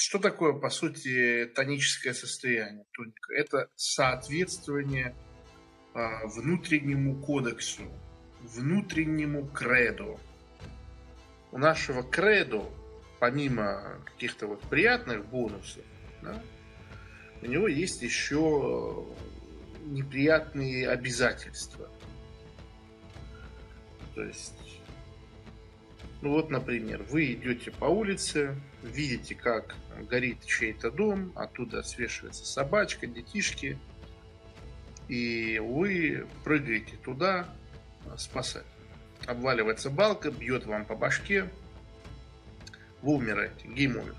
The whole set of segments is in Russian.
что такое, по сути, тоническое состояние? Это соответствие а, внутреннему кодексу, внутреннему креду. У нашего кредо, помимо каких-то вот приятных бонусов, да, у него есть еще неприятные обязательства. То есть, ну вот, например, вы идете по улице, видите, как горит чей-то дом, оттуда свешивается собачка, детишки, и вы прыгаете туда спасать. Обваливается балка, бьет вам по башке, вы умираете, game over.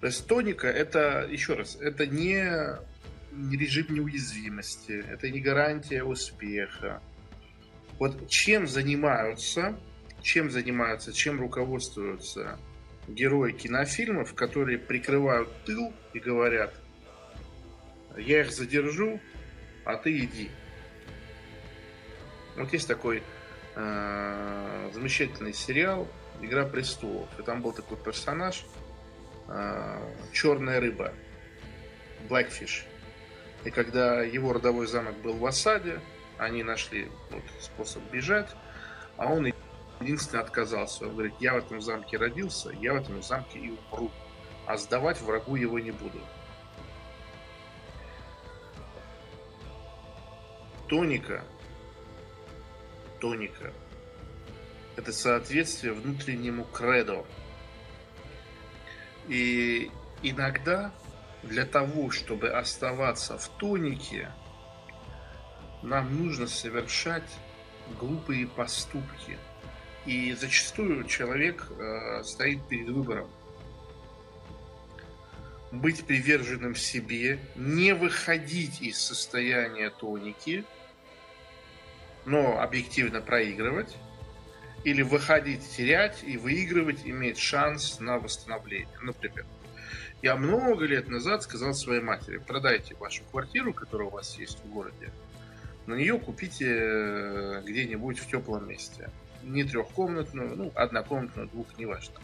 То есть тоника это, еще раз, это не режим неуязвимости, это не гарантия успеха. Вот чем занимаются, чем занимаются, чем руководствуются герои кинофильмов, которые прикрывают тыл и говорят, я их задержу, а ты иди. Вот есть такой э, замечательный сериал «Игра престолов», и там был такой персонаж – а, черная рыба, Blackfish. И когда его родовой замок был в осаде, они нашли вот, способ бежать, а он единственный отказался. Он говорит, я в этом замке родился, я в этом замке и умру, а сдавать врагу его не буду. Тоника, тоника, это соответствие внутреннему кредо, и иногда для того, чтобы оставаться в тонике, нам нужно совершать глупые поступки. И зачастую человек э, стоит перед выбором. Быть приверженным себе, не выходить из состояния тоники, но объективно проигрывать, или выходить, терять и выигрывать, иметь шанс на восстановление. Например, я много лет назад сказал своей матери, продайте вашу квартиру, которая у вас есть в городе, на нее купите э, где-нибудь в теплом месте. Не трехкомнатную, ну, однокомнатную, двух, неважно.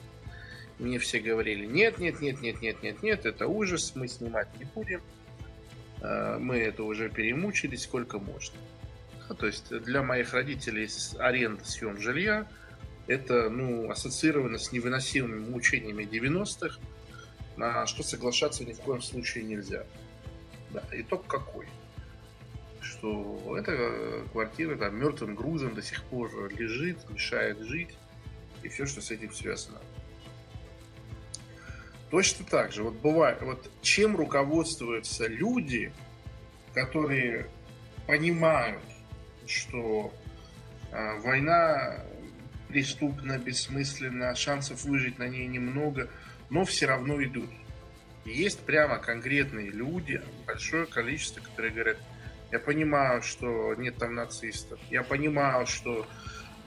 Мне все говорили, нет, нет, нет, нет, нет, нет, нет, это ужас, мы снимать не будем. Э, мы это уже перемучили сколько можно. То есть для моих родителей аренда, съем жилья это ну, ассоциировано с невыносимыми мучениями 90-х, на что соглашаться ни в коем случае нельзя. Да, итог какой? Что эта квартира там мертвым грузом до сих пор лежит, мешает жить, и все, что с этим связано. Точно так же, вот бывает, вот чем руководствуются люди, которые понимают, что э, война преступна, бессмысленна, шансов выжить на ней немного, но все равно идут. есть прямо конкретные люди, большое количество, которые говорят, я понимаю, что нет там нацистов, я понимаю, что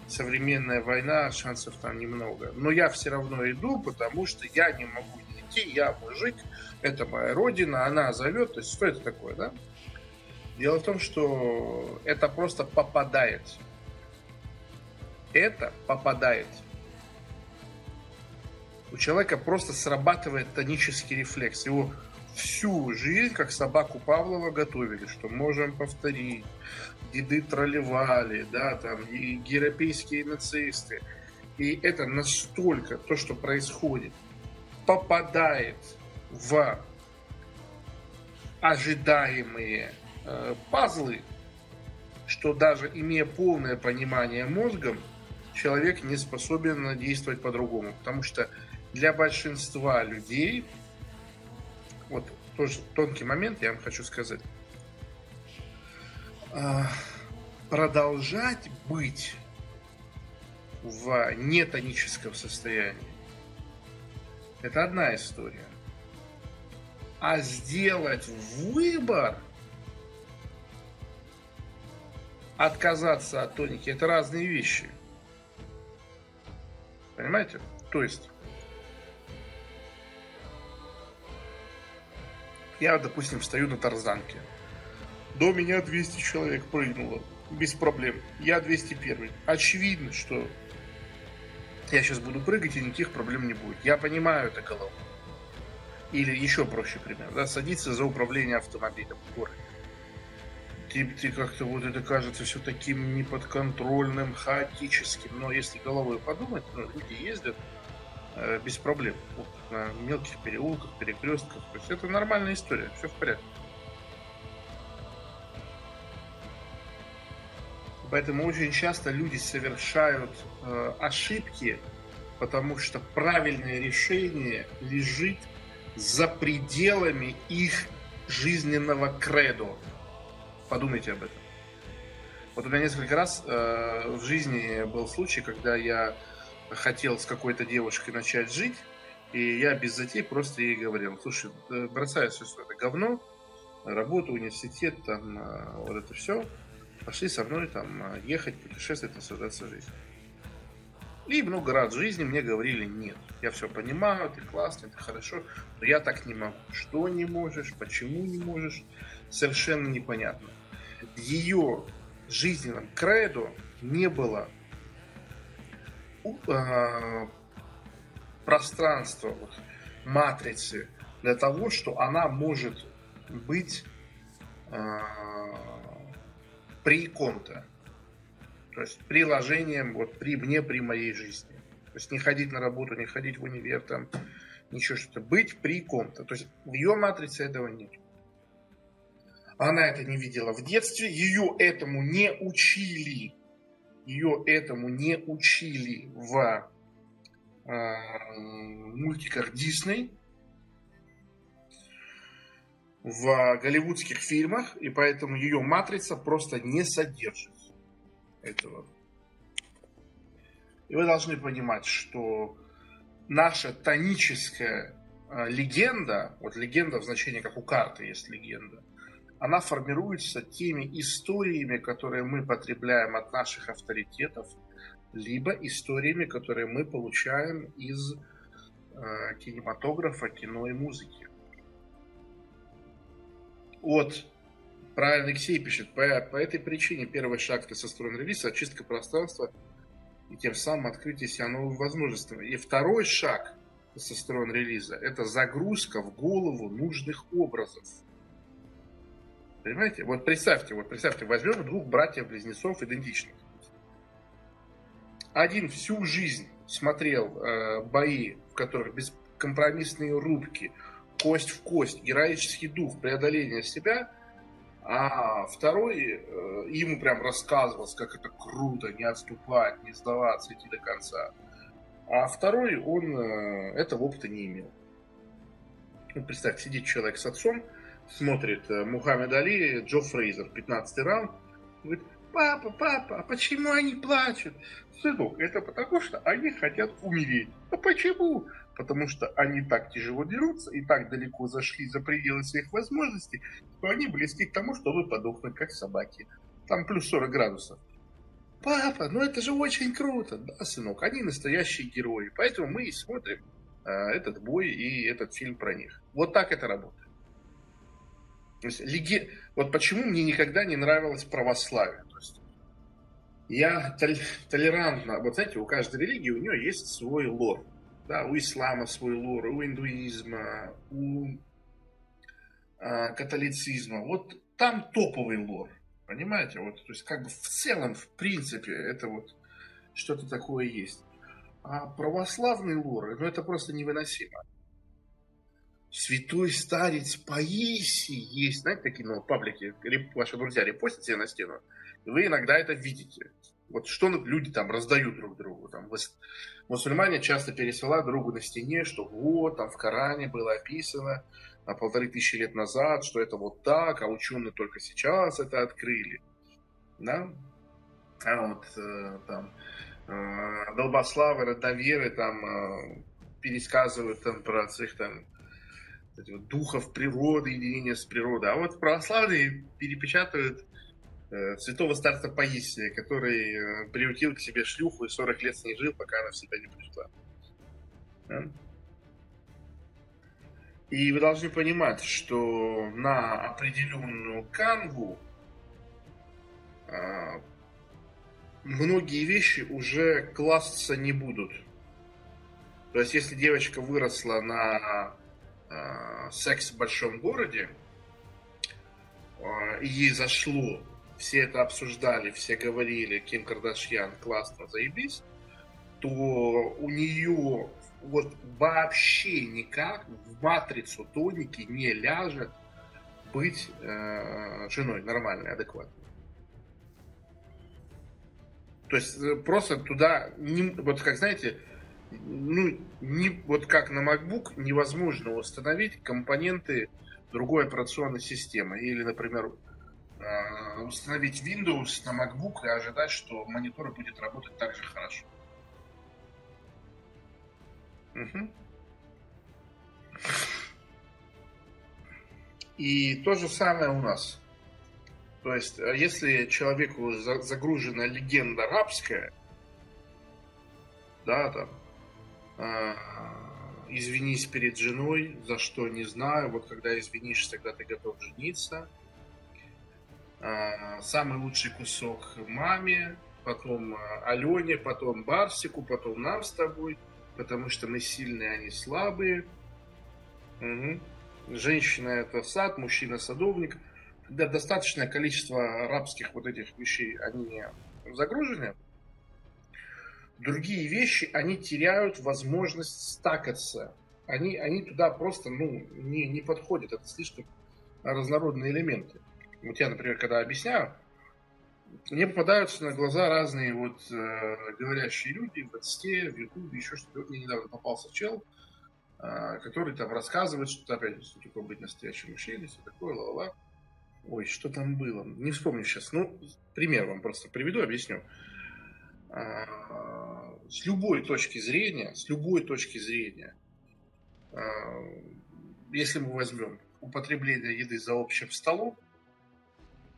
современная война, шансов там немного, но я все равно иду, потому что я не могу не идти, я мужик, это моя родина, она зовет, то есть что это такое, да? Дело в том, что это просто попадает. Это попадает. У человека просто срабатывает тонический рефлекс. Его всю жизнь, как собаку Павлова, готовили, что можем повторить. Деды тролливали, да, там, и европейские нацисты. И это настолько, то, что происходит, попадает в ожидаемые э, пазлы, что даже имея полное понимание мозгом, человек не способен действовать по-другому. Потому что для большинства людей, вот тоже тонкий момент, я вам хочу сказать, э, продолжать быть в нетоническом состоянии, это одна история. А сделать выбор – отказаться от тоники, это разные вещи. Понимаете? То есть, я, допустим, стою на тарзанке. До меня 200 человек прыгнуло. Без проблем. Я 201. Очевидно, что я сейчас буду прыгать, и никаких проблем не будет. Я понимаю это головой. Или еще проще пример, да, садиться за управление автомобилем в городе. Ты, ты как-то вот это кажется все таким неподконтрольным, хаотическим. Но если головой подумать, ну, люди ездят э, без проблем. Вот, на мелких переулках, перекрестках. То есть это нормальная история, все в порядке. Поэтому очень часто люди совершают э, ошибки, потому что правильное решение лежит за пределами их жизненного кредо. Подумайте об этом. Вот у меня несколько раз э, в жизни был случай, когда я хотел с какой-то девушкой начать жить, и я без затей просто ей говорил, слушай, бросай все это говно, работа, университет, там, э, вот это все, пошли со мной там э, ехать, путешествовать, наслаждаться жизнью. И много раз в жизни мне говорили нет. Я все понимаю, ты классный, ты хорошо, но я так не могу. Что не можешь, почему не можешь, совершенно непонятно. Ее жизненном кредо не было э, пространства, вот, матрицы для того, что она может быть э, при ком-то. То есть приложением вот при мне, при моей жизни. То есть не ходить на работу, не ходить в универ, там, ничего что-то. Быть при ком-то. То есть в ее матрице этого нет. Она это не видела в детстве, ее этому не учили. Ее этому не учили в э, мультиках Дисней, в голливудских фильмах, и поэтому ее матрица просто не содержит этого. И вы должны понимать, что наша тоническая э, легенда, вот легенда в значении, как у карты есть легенда, она формируется теми историями, которые мы потребляем от наших авторитетов, либо историями, которые мы получаем из э, кинематографа, кино и музыки. Вот Правильно Алексей пишет, по, по этой причине первый шаг тестостерон релиз – очистка пространства и тем самым открытие себя новым возможностям. И второй шаг тестостерон релиза – это загрузка в голову нужных образов. Понимаете? Вот представьте, вот представьте, возьмем двух братьев-близнецов идентичных. Один всю жизнь смотрел э, бои, в которых бескомпромиссные рубки, кость в кость, героический дух, преодоление себя – а второй э, ему прям рассказывалось, как это круто, не отступать, не сдаваться, идти до конца. А второй, он э, этого опыта не имел. Ну, представь, сидит человек с отцом, смотрит э, Мухаммед Али, Джо Фрейзер, 15 раунд, говорит, папа, папа, а почему они плачут? Сынок, это потому что они хотят умереть. А почему? потому что они так тяжело дерутся и так далеко зашли за пределы своих возможностей, что они близки к тому, чтобы подохнуть, как собаки. Там плюс 40 градусов. Папа, ну это же очень круто. Да, сынок, они настоящие герои. Поэтому мы и смотрим э, этот бой и этот фильм про них. Вот так это работает. То есть, леги... Вот почему мне никогда не нравилось православие. То есть, я толерантно, вот знаете, у каждой религии у нее есть свой лор. Да, у ислама свой лор, у индуизма, у а, католицизма. Вот там топовый лор. Понимаете? Вот, то есть, как бы в целом, в принципе, это вот что-то такое есть. А православный лор, ну это просто невыносимо. Святой старец Паисий есть, знаете, такие ну, паблики, ваши друзья репостят себе на стену, и вы иногда это видите. Вот что люди там раздают друг другу. Там, мусульмане часто пересылают другу на стене, что вот, там в Коране было описано на полторы тысячи лет назад, что это вот так, а ученые только сейчас это открыли. Да? А вот э, там э, долбославы, родноверы там э, пересказывают там про своих там вот, духов природы, единения с природой. А вот православные перепечатывают Э, святого старца Паисия, который э, приутил к себе шлюху и 40 лет с ней жил, пока она в себя не пришла. Да? И вы должны понимать, что на определенную канву а, многие вещи уже класться не будут. То есть, если девочка выросла на э, секс в большом городе, э, ей зашло, все это обсуждали, все говорили, Ким Кардашьян классно, заебись, то у нее вот вообще никак в матрицу тоники не ляжет быть э, женой нормальной, адекватной. То есть э, просто туда, не, вот как знаете, ну, не, вот как на MacBook невозможно установить компоненты другой операционной системы. Или, например, э, установить Windows на MacBook и ожидать, что монитор будет работать так же хорошо. Угу. И то же самое у нас. То есть, э, если человеку загружена легенда рабская, да, там, извинись перед женой, за что не знаю, вот когда извинишься, тогда ты готов жениться. Э, самый лучший кусок маме, потом э, Алене, потом Барсику, потом нам с тобой, потому что мы сильные, они слабые. Угу. Женщина это сад, мужчина садовник – когда достаточное количество арабских вот этих вещей, они загружены, другие вещи, они теряют возможность стакаться. Они, они туда просто ну, не, не подходят. Это слишком разнородные элементы. Вот я, например, когда объясняю, мне попадаются на глаза разные вот э, говорящие люди в инсте, в ютубе, еще что-то. Мне недавно попался чел, э, который там рассказывает, что опять, что такое быть настоящим мужчиной, все такое, ла-ла-ла. Ой, что там было? Не вспомню сейчас. Ну, пример вам просто приведу, объясню. С любой точки зрения, с любой точки зрения, а, если мы возьмем употребление еды за общим столом,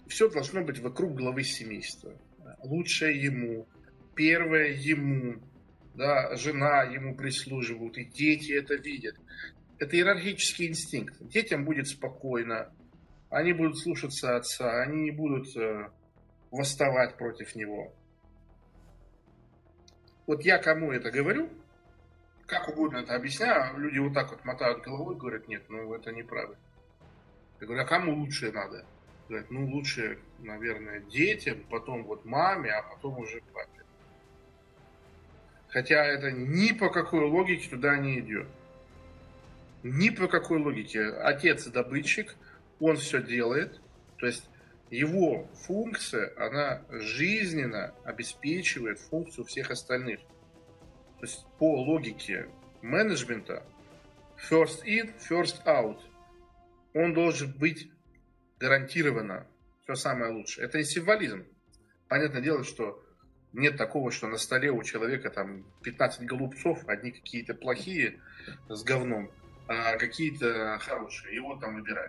все должно быть вокруг главы семейства. Лучшее ему, первое ему, да, жена ему прислуживают, и дети это видят. Это иерархический инстинкт. Детям будет спокойно, они будут слушаться отца, они не будут э, восставать против него. Вот я кому это говорю, как угодно это объясняю, люди вот так вот мотают головой, говорят, нет, ну это неправда. Я говорю, а кому лучше надо? Говорят, ну лучше, наверное, детям, потом вот маме, а потом уже папе. Хотя это ни по какой логике туда не идет. Ни по какой логике. Отец добытчик – он все делает, то есть его функция, она жизненно обеспечивает функцию всех остальных. То есть по логике менеджмента first in, first out. Он должен быть гарантированно все самое лучшее. Это не символизм. Понятное дело, что нет такого, что на столе у человека там 15 голубцов, одни какие-то плохие с говном, а какие-то хорошие. Его там выбирают.